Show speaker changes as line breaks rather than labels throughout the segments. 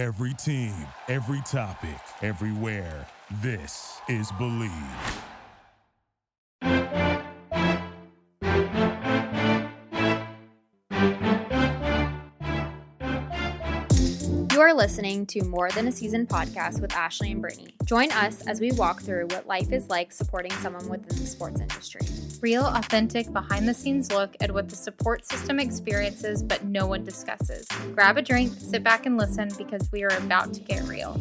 Every team, every topic, everywhere. This is Bleav.
You're listening to More Than a Season podcast with Ashley and Brittany. Join us as we walk through what life is like supporting someone within the sports industry.
Real, authentic, behind the scenes look at what the support system experiences but no one discusses. Grab a drink, sit back and listen because we are about to get real.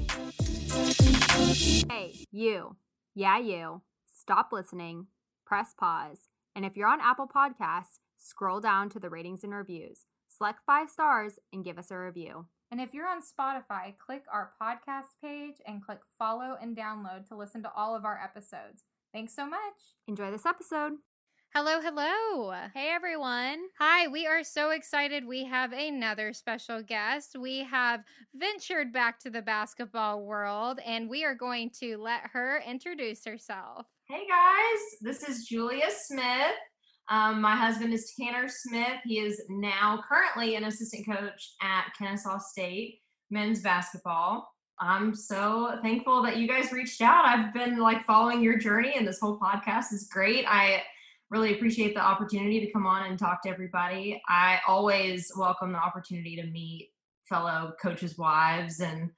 Hey, you. Yeah, you. Stop listening, press pause, and if you're on Apple Podcasts, scroll down to the ratings and reviews. Select five stars and give us a review.
And if you're on Spotify, click our podcast page and click follow and download to listen to all of our episodes. Thanks so much.
Enjoy this episode.
Hello, hello.
Hey, everyone.
Hi, we are so excited. We have another special guest. We have ventured back to the basketball world and we are going to let her introduce herself.
Hey guys, this is Julia Smith. Um, my husband is Tanner Smith. He is now currently an assistant coach at Kennesaw State men's basketball. I'm so thankful that you guys reached out. I've been like following your journey, and this whole podcast is great. I really appreciate the opportunity to come on and talk to everybody. I always welcome the opportunity to meet fellow coaches' wives and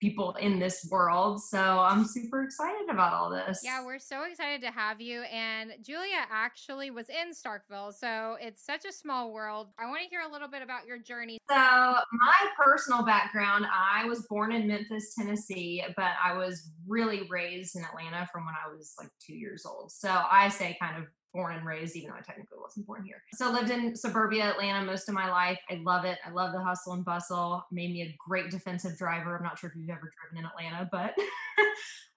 people in this world. So I'm super excited about all this.
Yeah, we're so excited to have you. And Julia actually was in Starkville. So it's such a small world. I want to hear a little bit about your journey.
So, my personal background I was born in Memphis, Tennessee, but I was really raised in Atlanta from when I was like two years old. So, I say kind of born and raised, even though I technically wasn't born here. So I lived in suburbia Atlanta most of my life. I love it. I love the hustle and bustle. Made me a great defensive driver. I'm not sure if you've ever driven in Atlanta, but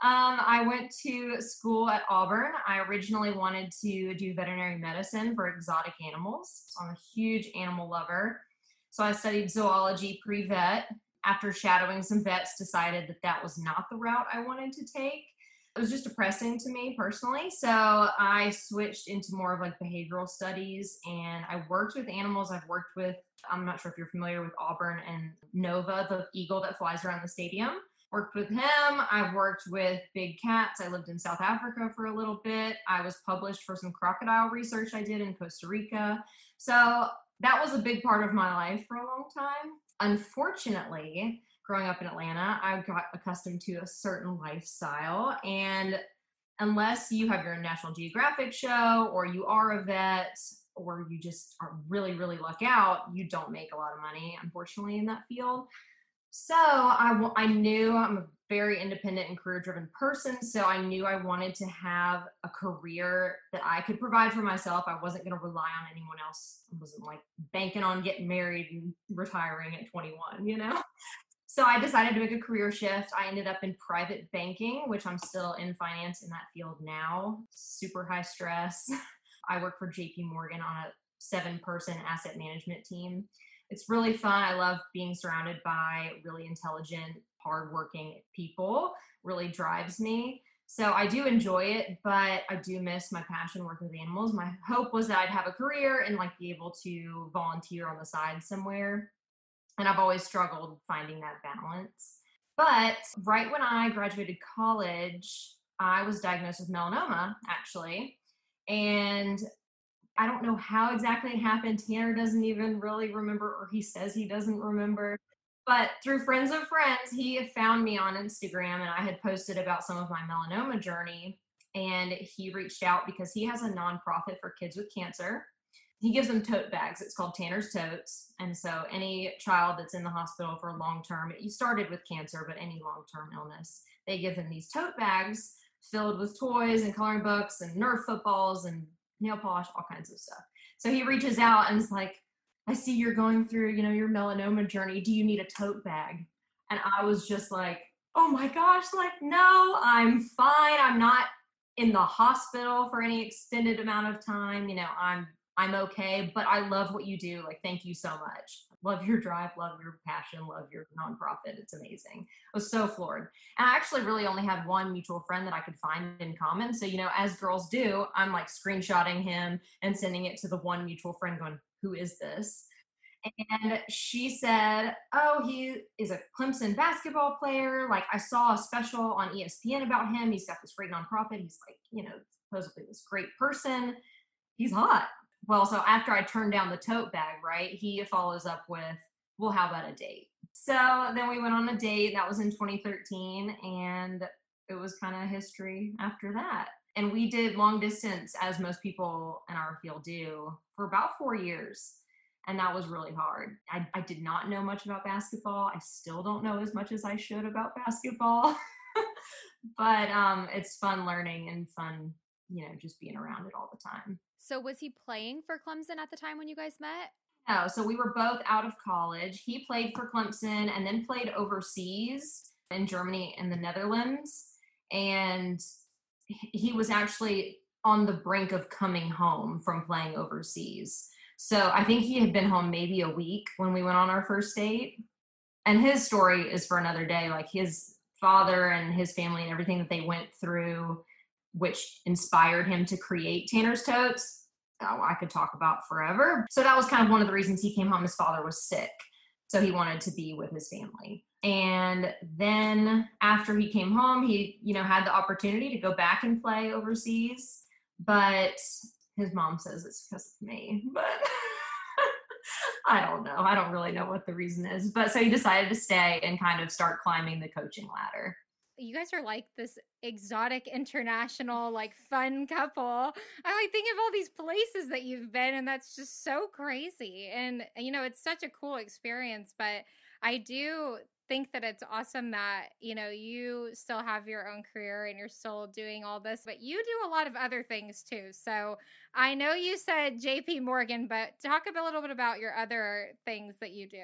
um, I went to school at Auburn. I originally wanted to do veterinary medicine for exotic animals. So I'm a huge animal lover. So I studied zoology pre-vet. After shadowing some vets, decided that that was not the route I wanted to take it was just depressing to me personally. So I switched into more of like behavioral studies and I worked with animals. I've worked with, I'm not sure if you're familiar with Auburn and Nova, the eagle that flies around the stadium. Worked with him. I've worked with big cats. I lived in South Africa for a little bit. I was published for some crocodile research I did in Costa Rica. So that was a big part of my life for a long time. Unfortunately, growing up in Atlanta, I got accustomed to a certain lifestyle. And unless you have your National Geographic show or you are a vet or you just are really, really luck out, you don't make a lot of money, unfortunately, in that field. So I, I knew I'm a very independent and career driven person. So I knew I wanted to have a career that I could provide for myself. I wasn't going to rely on anyone else. I wasn't like banking on getting married and retiring at 21, you know? So I decided to make a career shift. I ended up in private banking, which I'm still in finance in that field now. Super high stress. I work for JP Morgan on a seven person asset management team. It's really fun. I love being surrounded by really intelligent, hardworking people. Really drives me. So I do enjoy it, but I do miss my passion working with animals. My hope was that I'd have a career and like be able to volunteer on the side somewhere and I've always struggled finding that balance. But right when I graduated college, I was diagnosed with melanoma, actually. And I don't know how exactly it happened. Tanner doesn't even really remember, or he says he doesn't remember. But through friends of friends, he found me on Instagram and I had posted about some of my melanoma journey. And he reached out because he has a nonprofit for kids with cancer he gives them tote bags. It's called Tanner's Totes. And so any child that's in the hospital for a long term, you started with cancer, but any long term illness, they give them these tote bags filled with toys and coloring books and Nerf footballs and nail polish, all kinds of stuff. So he reaches out and is like, I see you're going through, you know, your melanoma journey. Do you need a tote bag? And I was just like, oh my gosh, like, no, I'm fine. I'm not in the hospital for any extended amount of time. You know, I'm I'm okay, but I love what you do. Like, thank you so much. Love your drive, love your passion, love your nonprofit. It's amazing. I was so floored. And I actually really only had one mutual friend that I could find in common. So, you know, as girls do, I'm like screenshotting him and sending it to the one mutual friend going, Who is this? And she said, Oh, he is a Clemson basketball player. Like, I saw a special on ESPN about him. He's got this great nonprofit. He's like, you know, supposedly this great person. He's hot. Well, so after I turned down the tote bag, right, he follows up with, Well, how about a date? So then we went on a date. That was in 2013. And it was kind of history after that. And we did long distance, as most people in our field do, for about four years and that was really hard. I, I did not know much about basketball. I still don't know as much as I should about basketball, but um, it's fun learning and fun, you know, just being around it all the time.
So, was he playing for Clemson at the time when you guys met?
No, so we were both out of college. He played for Clemson and then played overseas in Germany and the Netherlands. And he was actually on the brink of coming home from playing overseas. So I think he had been home maybe a week when we went on our first date. And his story is for another day. Like his father and his family and everything that they went through, which inspired him to create Tanner's Totes. Oh, I could talk about forever. So that was kind of one of the reasons he came home. His father was sick. So he wanted to be with his family. And then after he came home, he, you know, had the opportunity to go back and play overseas. But his mom says it's because of me, but I don't know. I don't really know what the reason is. But so he decided to stay and kind of start climbing the coaching ladder.
You guys are like this exotic international, like fun couple. I like think of all these places that you've been, and that's just so crazy. And you know, it's such a cool experience. But I do think that it's awesome that you know you still have your own career and you're still doing all this but you do a lot of other things too so i know you said jp morgan but talk a little bit about your other things that you do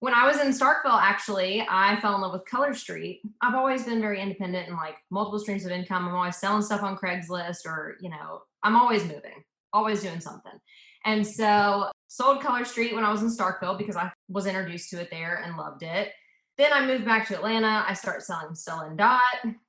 when i was in starkville actually i fell in love with color street i've always been very independent and like multiple streams of income i'm always selling stuff on craigslist or you know i'm always moving always doing something and so sold color street when i was in starkville because i was introduced to it there and loved it then I moved back to Atlanta. I start selling Stella & Dot.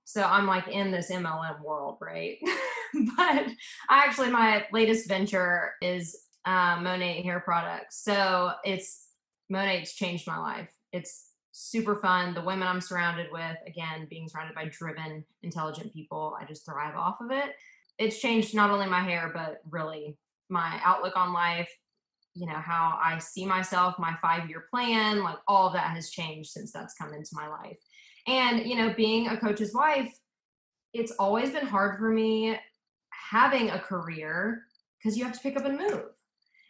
So I'm like in this MLM world, right? but I actually, my latest venture is uh, Monat hair products. So it's Monat's changed my life. It's super fun. The women I'm surrounded with, again, being surrounded by driven, intelligent people, I just thrive off of it. It's changed not only my hair, but really my outlook on life, you know how i see myself my five year plan like all of that has changed since that's come into my life and you know being a coach's wife it's always been hard for me having a career because you have to pick up and move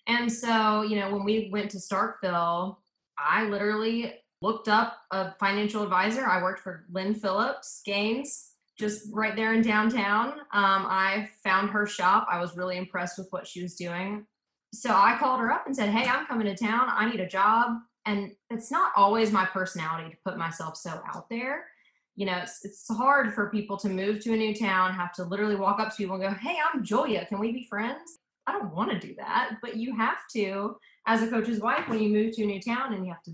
and so you know when we went to starkville i literally looked up a financial advisor i worked for lynn phillips gaines just right there in downtown um, i found her shop i was really impressed with what she was doing so I called her up and said, Hey, I'm coming to town. I need a job. And it's not always my personality to put myself so out there. You know, it's, it's hard for people to move to a new town, have to literally walk up to people and go, Hey, I'm Julia. Can we be friends? I don't want to do that, but you have to, as a coach's wife, when you move to a new town and you have to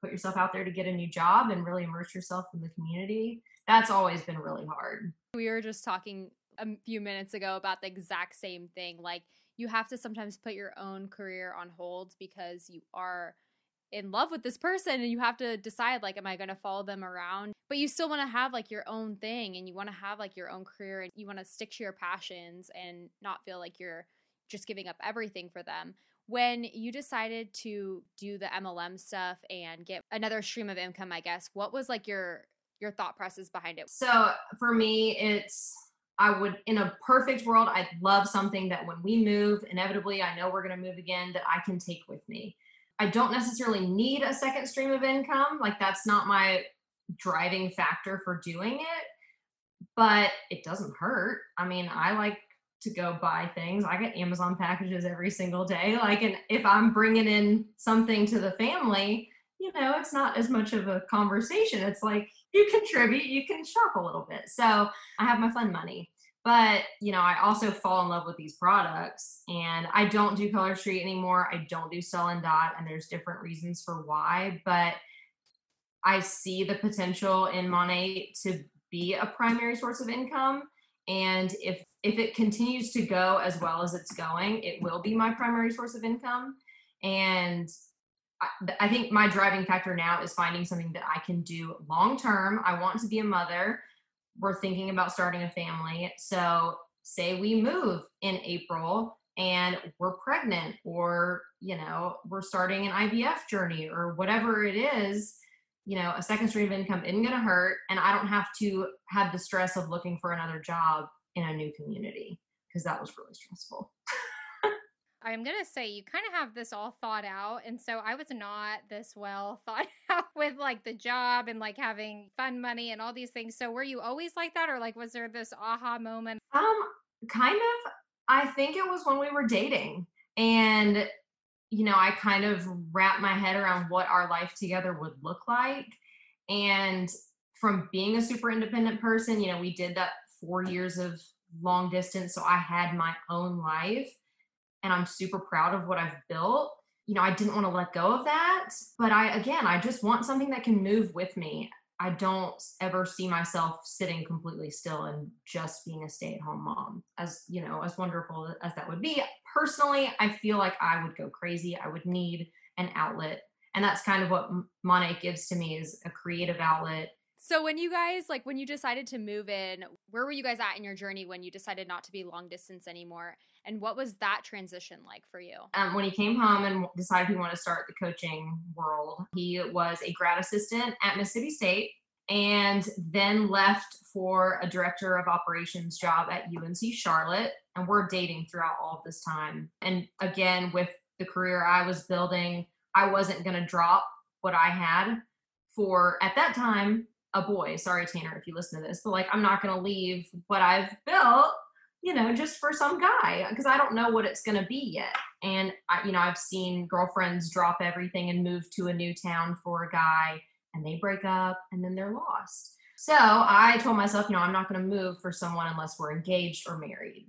put yourself out there to get a new job and really immerse yourself in the community. That's always been really hard.
We were just talking a few minutes ago about the exact same thing. Like, you have to sometimes put your own career on hold because you are in love with this person and you have to decide like am i going to follow them around but you still want to have like your own thing and you want to have like your own career and you want to stick to your passions and not feel like you're just giving up everything for them when you decided to do the mlm stuff and get another stream of income i guess what was like your your thought process behind it
so for me it's I would, in a perfect world, I'd love something that when we move, inevitably, I know we're going to move again, that I can take with me. I don't necessarily need a second stream of income. Like, that's not my driving factor for doing it, but it doesn't hurt. I mean, I like to go buy things. I get Amazon packages every single day. Like, and if I'm bringing in something to the family, you know, it's not as much of a conversation. It's like you contribute, you can shop a little bit. So I have my fun money. But, you know, I also fall in love with these products and I don't do Color Street anymore. I don't do Stella and Dot, and there's different reasons for why. But I see the potential in Monat to be a primary source of income. And if if it continues to go as well as it's going, it will be my primary source of income. And I, I think my driving factor now is finding something that I can do long term. I want to be a mother. We're thinking about starting a family. So, say we move in April and we're pregnant, or, you know, we're starting an IVF journey or whatever it is, you know, a second stream of income isn't going to hurt. And I don't have to have the stress of looking for another job in a new community because that was really stressful.
I'm going to say you kind of have this all thought out. And so I was not this well thought out with like the job and like having fun money and all these things. So were you always like that? Or like was there this aha moment?
Um, kind of. I think it was when we were dating. And, you know, I kind of wrapped my head around what our life together would look like. And from being a super independent person, you know, we did that four years of long distance. So I had my own life and I'm super proud of what I've built. You know, I didn't want to let go of that, but I again, I just want something that can move with me. I don't ever see myself sitting completely still and just being a stay-at-home mom. As, you know, as wonderful as that would be, personally, I feel like I would go crazy. I would need an outlet. And that's kind of what Monat gives to me is a creative outlet
so when you guys like when you decided to move in, where were you guys at in your journey when you decided not to be long distance anymore? And what was that transition like for you?
Um, when he came home and decided he wanted to start the coaching world, he was a grad assistant at Mississippi State and then left for a director of operations job at UNC Charlotte. And we're dating throughout all of this time. And again, with the career I was building, I wasn't going to drop what I had for, at that time, a boy. Sorry, Tanner, if you listen to this, but like, I'm not going to leave what I've built, you know, just for some guy because I don't know what it's going to be yet. And, I, you know, I've seen girlfriends drop everything and move to a new town for a guy and they break up and then they're lost. So I told myself, you know, I'm not going to move for someone unless we're engaged or married.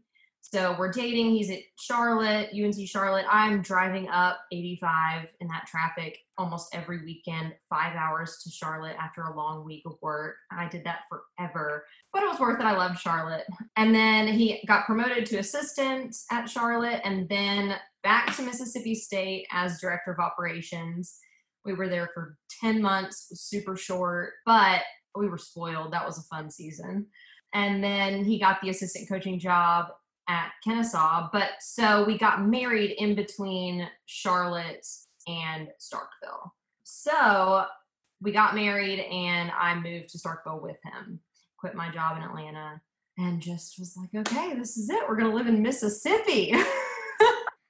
So we're dating. He's at Charlotte, UNC Charlotte. I'm driving up 85 in that traffic almost every weekend, five hours to Charlotte after a long week of work. I did that forever, but it was worth it. I loved Charlotte. And then he got promoted to assistant at Charlotte and then back to Mississippi State as director of operations. We were there for 10 months, super short, but we were spoiled. That was a fun season. And then he got the assistant coaching job at Kennesaw. But so we got married in between Charlotte and Starkville. So we got married and I moved to Starkville with him, quit my job in Atlanta, and just was like, okay, this is it. We're going to live in Mississippi.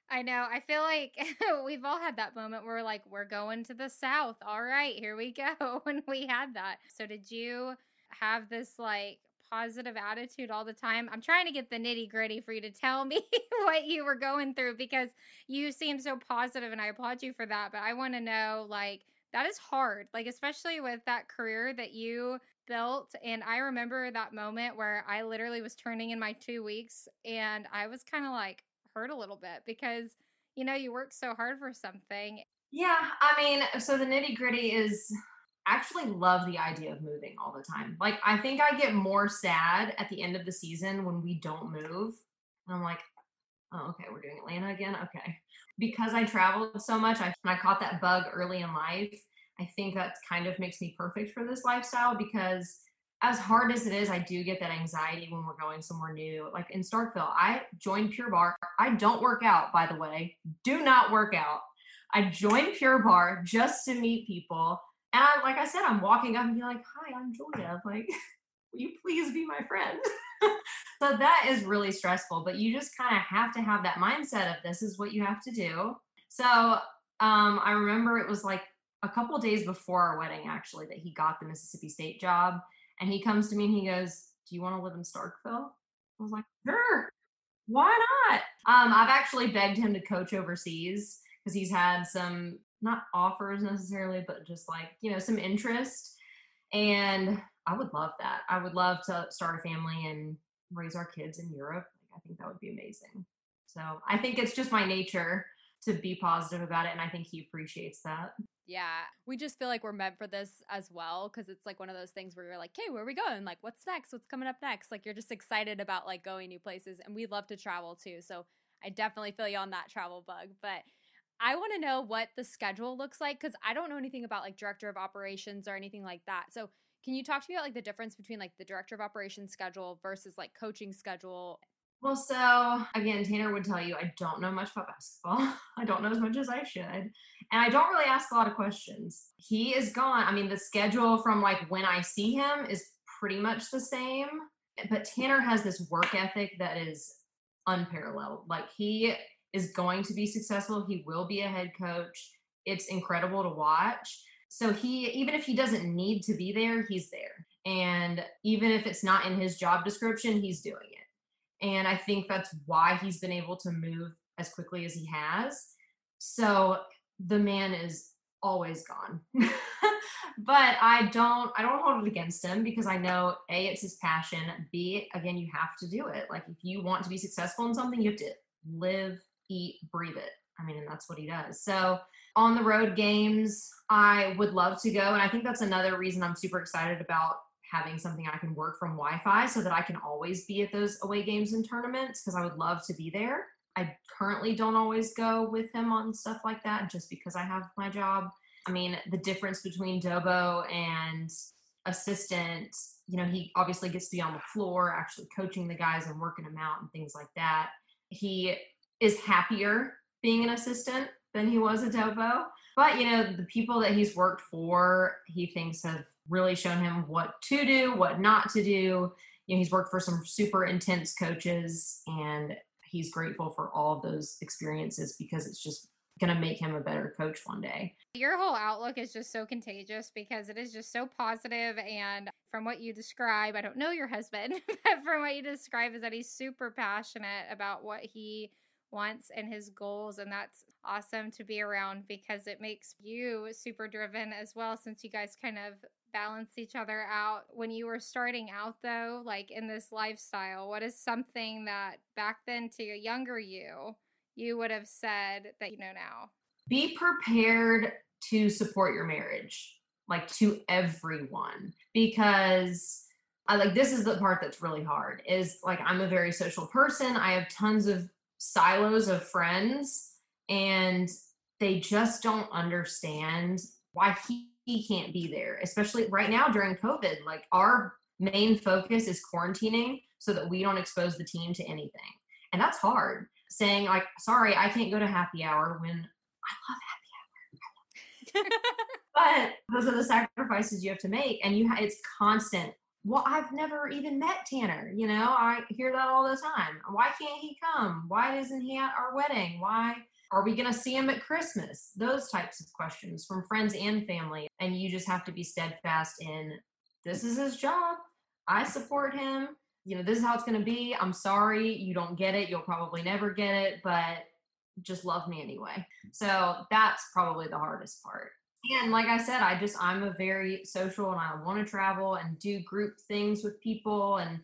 I know. I feel like we've all had that moment where we're like, we're going to the South. All right, here we go. And we had that. So, did you have this like positive attitude all the time. I'm trying to get the nitty gritty for you to tell me what you were going through because you seem so positive and I applaud you for that. But I want to know, like, that is hard, like, especially with that career that you built. And I remember that moment where I literally was turning in my two weeks and I was kind of like hurt a little bit because, you know, you worked so hard for something.
Yeah. I mean, so the nitty gritty is actually love the idea of moving all the time. Like I think I get more sad at the end of the season when we don't move. And I'm like, oh, okay, we're doing Atlanta again. Okay. Because I traveled so much, I, I caught that bug early in life. I think that kind of makes me perfect for this lifestyle because as hard as it is, I do get that anxiety when we're going somewhere new. Like in Starkville, I joined Pure Barre. I don't work out, by the way. Do not work out. I joined Pure Barre just to meet people and I, like I said, I'm walking up and be like, hi, I'm Julia. Like, will you please be my friend? so that is really stressful, but you just kind of have to have that mindset of this is what you have to do. So um, I remember it was like a couple days before our wedding, actually, that he got the Mississippi State job. And he comes to me and he goes, Do you want to live in Starkville? I was like, Sure. Why not? Um, I've actually begged him to coach overseas because he's had some not offers necessarily, but just like, you know, some interest. And I would love that. I would love to start a family and raise our kids in Europe. I think that would be amazing. So I think it's just my nature to be positive about it. And I think he appreciates that.
Yeah, we just feel like we're meant for this as well because it's like one of those things where you're like, "Hey, where are we going? Like, what's next? What's coming up next?" Like, you're just excited about like going new places, and we love to travel too. So I definitely feel you on that travel bug. But I want to know what the schedule looks like because I don't know anything about like director of operations or anything like that. So can you talk to me about like the difference between like the director of operations schedule versus like coaching schedule?
Well, so again, Tanner would tell you I don't know much about basketball. I don't know as much as I should. And I don't really ask a lot of questions. He is gone. I mean, the schedule from like when I see him is pretty much the same. But Tanner has this work ethic that is unparalleled. Like he is going to be successful. He will be a head coach. It's incredible to watch. So he, even if he doesn't need to be there, he's there. And even if it's not in his job description, he's doing it. And I think that's why he's been able to move as quickly as he has. So the man is always gone. but I don't I don't hold it against him because I know A, it's his passion. B, again, you have to do it. Like if you want to be successful in something, you have to live, eat, breathe it. I mean, and that's what he does. So on the road games, I would love to go. And I think that's another reason I'm super excited about having something I can work from Wi Fi so that I can always be at those away games and tournaments because I would love to be there. I currently don't always go with him on stuff like that just because I have my job. I mean, the difference between Dobo and assistant, you know, he obviously gets to be on the floor, actually coaching the guys and working them out and things like that. He is happier being an assistant than he was a Dobo. But, you know, the people that he's worked for, he thinks have really shown him what to do, what not to do. You know, he's worked for some super intense coaches and he's grateful for all of those experiences because it's just going to make him a better coach one day.
Your whole outlook is just so contagious because it is just so positive and from what you describe, I don't know your husband, but from what you describe is that he's super passionate about what he wants and his goals and that's awesome to be around because it makes you super driven as well since you guys kind of balance each other out when you were starting out though like in this lifestyle what is something that back then to your younger you you would have said that you know now
be prepared to support your marriage like to everyone because I like this is the part that's really hard is like I'm a very social person. I have tons of silos of friends and they just don't understand why he, he can't be there, especially right now during COVID. Like our main focus is quarantining so that we don't expose the team to anything. And that's hard. Saying like, sorry, I can't go to happy hour when I love happy hour. but those are the sacrifices you have to make and you ha- it's constant well, I've never even met Tanner. You know, I hear that all the time. Why can't he come? Why isn't he at our wedding? Why are we going to see him at Christmas? Those types of questions from friends and family. And you just have to be steadfast in this is his job. I support him. You know, this is how it's going to be. I'm sorry you don't get it. You'll probably never get it, but just love me anyway. So that's probably the hardest part and like I said, I just I'm a very social and I want to travel and do group things with people. And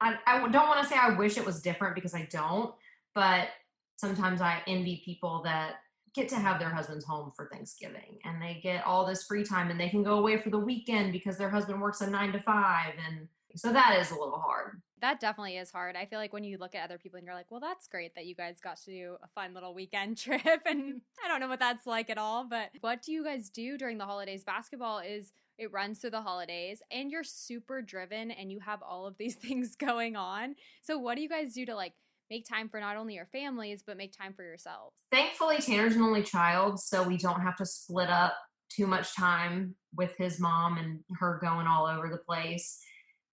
I, I don't want to say I wish it was different because I don't, but sometimes I envy people that get to have their husbands home for Thanksgiving and they get all this free time and they can go away for the weekend because their husband works a nine to five. And so that is a little hard
that definitely is hard. I feel like when you look at other people and you're like, well, that's great that you guys got to do a fun little weekend trip. And I don't know what that's like at all. But what do you guys do during the holidays? Basketball is, it runs through the holidays and you're super driven and you have all of these things going on. So, what do you guys do to like make time for not only your families, but make time for yourselves?
Thankfully, Tanner's an only child. So, we don't have to split up too much time with his mom and her going all over the place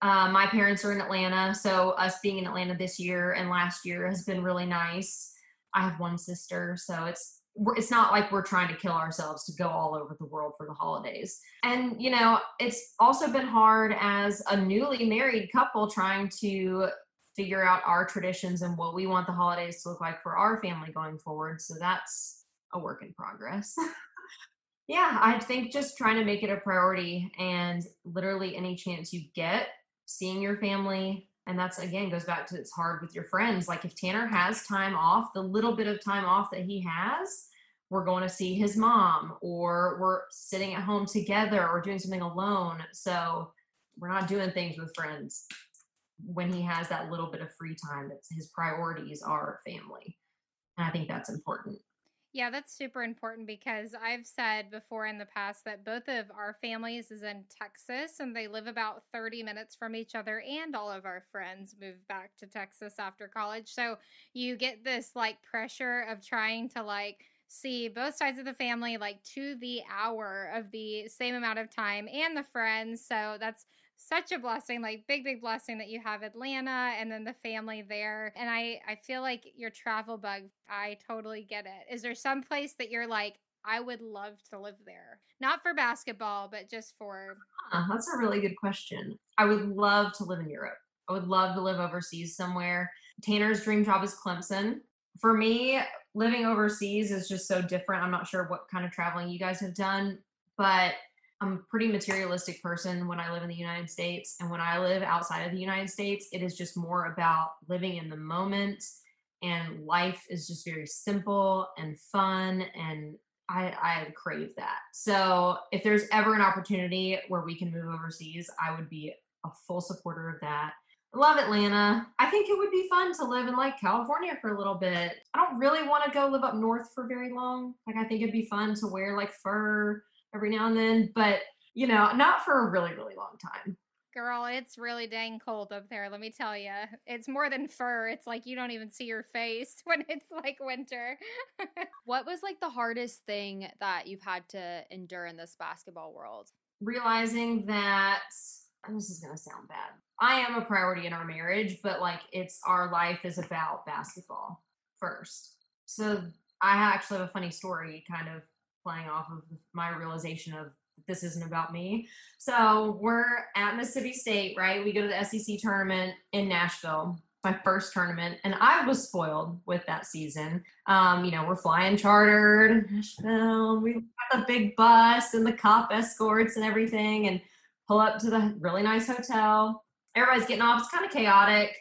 uh, my parents are in Atlanta, so us being in Atlanta this year and last year has been really nice. I have one sister, so it's it's not like we're trying to kill ourselves to go all over the world for the holidays. And you know, it's also been hard as a newly married couple trying to figure out our traditions and what we want the holidays to look like for our family going forward. So that's a work in progress. yeah, I think just trying to make it a priority and literally any chance you get seeing your family and that's again goes back to it's hard with your friends. Like if tanner has time off the little bit of time off that he has we're going to see his mom or we're sitting at home together or doing something alone. So we're not doing things with friends when he has that little bit of free time. That's his priorities are family. And i think that's important
Yeah, that's super important because I've said before in the past that both of our families is in Texas and they live about 30 minutes from each other and all of our friends moved back to Texas after college. So you get this like pressure of trying to like see both sides of the family like to the hour of the same amount of time and the friends. So that's such a blessing, like big, big blessing that you have Atlanta and then the family there. And I, I feel like your travel bug, I totally get it. Is there some place that you're like, I would love to live there? Not for basketball, but just for.
Huh, that's a really good question. I would love to live in Europe. I would love to live overseas somewhere. Tanner's dream job is Clemson. For me, living overseas is just so different. I'm not sure what kind of traveling you guys have done, but I'm a pretty materialistic person when I live in the United States. And when I live outside of the United States, it is just more about living in the moment. And life is just very simple and fun. And I, I crave that. So if there's ever an opportunity where we can move overseas, I would be a full supporter of that. I love Atlanta. I think it would be fun to live in like California for a little bit. I don't really want to go live up north for very long. Like I think it'd be fun to wear like fur every now and then, but you know, not for a really, really long time.
Girl, it's really dang cold up there, let me tell you. It's more than fur. It's like you don't even see your face when it's like winter.
what was like the hardest thing that you've had to endure in this basketball world?
Realizing that this is going to sound bad. I am a priority in our marriage, but like it's our life is about basketball first. So I actually have a funny story kind of playing off of my realization of this isn't about me. So we're at Mississippi State, right? We go to the SEC tournament in Nashville, my first tournament, and I was spoiled with that season. Um, you know, we're flying chartered Nashville. We got the big bus and the cop escorts and everything, and pull up to the really nice hotel. Everybody's getting off. It's kind of chaotic,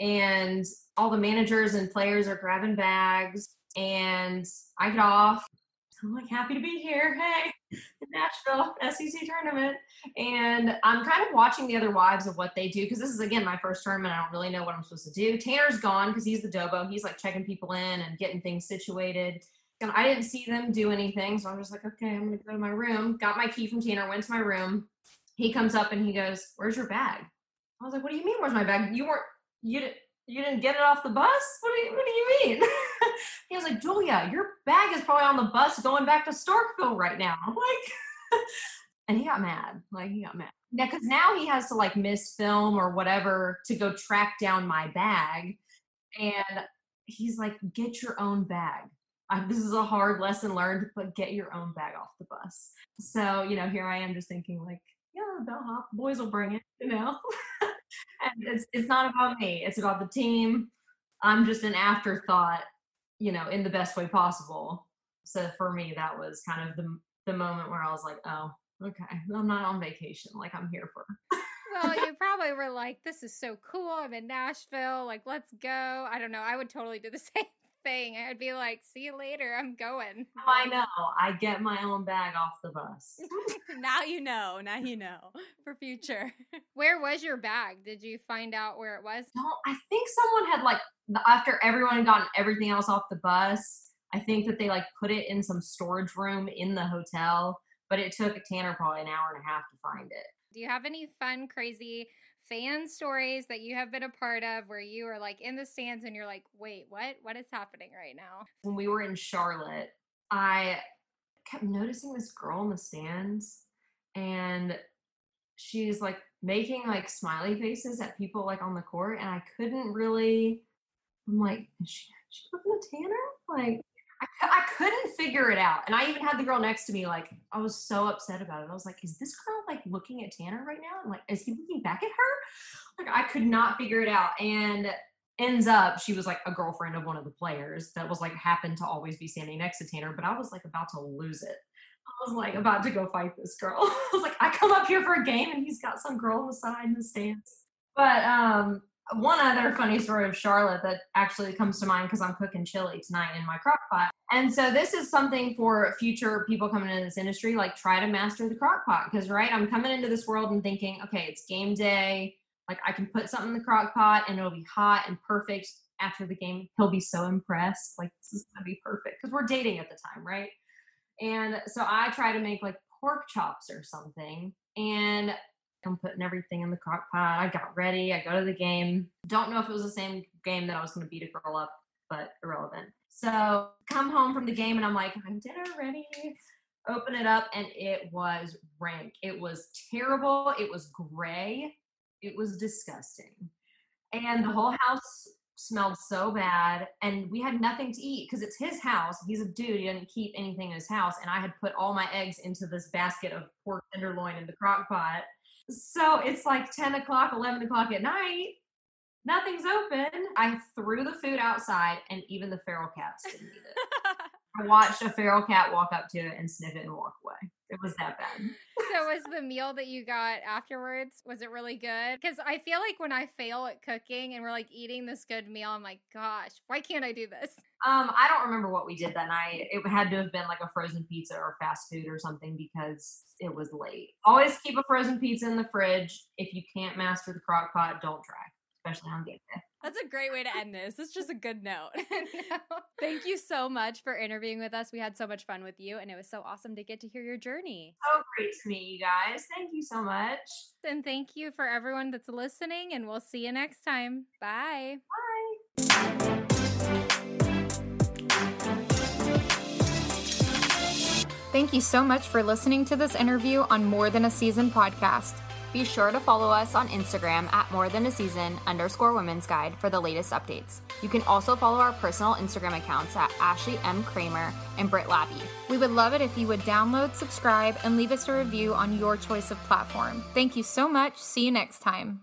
and all the managers and players are grabbing bags. And I get off, I'm like happy to be here. Hey, Nashville SEC tournament. And I'm kind of watching the other wives of what they do because this is again my first tournament. I don't really know what I'm supposed to do. Tanner's gone because he's the dobo. He's like checking people in and getting things situated. And I didn't see them do anything. So I'm just like, okay, I'm gonna go to my room. Got my key from Tanner, went to my room. He comes up and he goes, Where's your bag? I was like, What do you mean, where's my bag? You weren't you didn't you didn't get it off the bus? What do you, what do you mean? he was like, Julia, your bag is probably on the bus going back to Starkville right now. I'm like, and he got mad. Like he got mad. Now, because now he has to like miss film or whatever to go track down my bag. And he's like, get your own bag. I, this is a hard lesson learned, but get your own bag off the bus. So, you know, here I am just thinking like, yeah, bellhop boys will bring it, you know. and it's it's not about me. It's about the team. I'm just an afterthought, you know, in the best way possible. So for me, that was kind of the the moment where I was like, oh, okay, I'm not on vacation. Like I'm here for.
well, you probably were like, this is so cool. I'm in Nashville. Like, let's go. I don't know. I would totally do the same thing. I'd be like, see you later. I'm going.
Oh, I know. I get my own bag off the bus.
now you know. Now you know for future.
Where was your bag? Did you find out where it was?
No, I think someone had like after everyone had gotten everything else off the bus. I think that they like put it in some storage room in the hotel, but it took Tanner probably an hour and a half to find it.
Do you have any fun, crazy fan stories that you have been a part of where you are like in the stands and you're like, wait, what? What is happening right now?
When we were in Charlotte, I kept noticing this girl in the stands and she's like making like smiley faces at people like on the court and I couldn't really I'm like, is she, is she looking at Tanner? Like I, I couldn't figure it out. And I even had the girl next to me, like, I was so upset about it. I was like, is this girl like looking at Tanner right now? And like, is he looking back at her? Like, I could not figure it out. And ends up, she was like a girlfriend of one of the players that was like happened to always be standing next to Tanner, but I was like about to lose it. I was like about to go fight this girl. I was like, I come up here for a game and he's got some girl on the side in the stands. But um one other funny story of Charlotte that actually comes to mind because I'm cooking chili tonight in my crock pot. And so this is something for future people coming into this industry, like try to master the crock pot. Because right, I'm coming into this world and thinking, okay, it's game day. Like I can put something in the crock pot and it'll be hot and perfect after the game, he'll be so impressed. Like, this is gonna be perfect. Because we're dating at the time, right? And so I try to make like pork chops or something. And I'm putting everything in the crock pot. I got ready. I go to the game. Don't know if it was the same game that I was going to beat a girl up, but irrelevant. So come home from the game and I'm like, I'm dinner ready. Open it up and it was rank. It was terrible. It was gray. It was disgusting. And the whole house smelled so bad and we had nothing to eat because it's his house he's a dude he doesn't keep anything in his house and i had put all my eggs into this basket of pork tenderloin in the crock pot so it's like 10 o'clock 11 o'clock at night. Nothing's open. I threw the food outside and even the feral cats didn't eat it. I watched a feral cat walk up to it and sniff it and walk away. It was that bad.
So was the meal that you got afterwards was it really good? Because i feel like when i fail at cooking and we're like eating this good meal i'm like gosh why can't i do this
um i don't remember what we did that night it had to have been like a frozen pizza or fast food or something because it was late always keep a frozen pizza in the fridge if you can't master the crock pot don't try especially on game day
That's a great way to end this. It's just a good note. Thank you so much for interviewing with us. We had so much fun with you, and it was so awesome to get to hear your journey.
so great to meet you guys thank you so much
and thank you for everyone that's listening and we'll see you next time
Bye.
bye
Thank you so much for listening to this interview on More Than a Season podcast. Be sure to follow us on Instagram at More Than a Season underscore Women's Guide for the latest updates. You can also follow our personal Instagram accounts at Ashley M. Kramer and Britt Labby. We would love it if you would download, subscribe, and leave us a review on your choice of platform. Thank you so much. See you next time.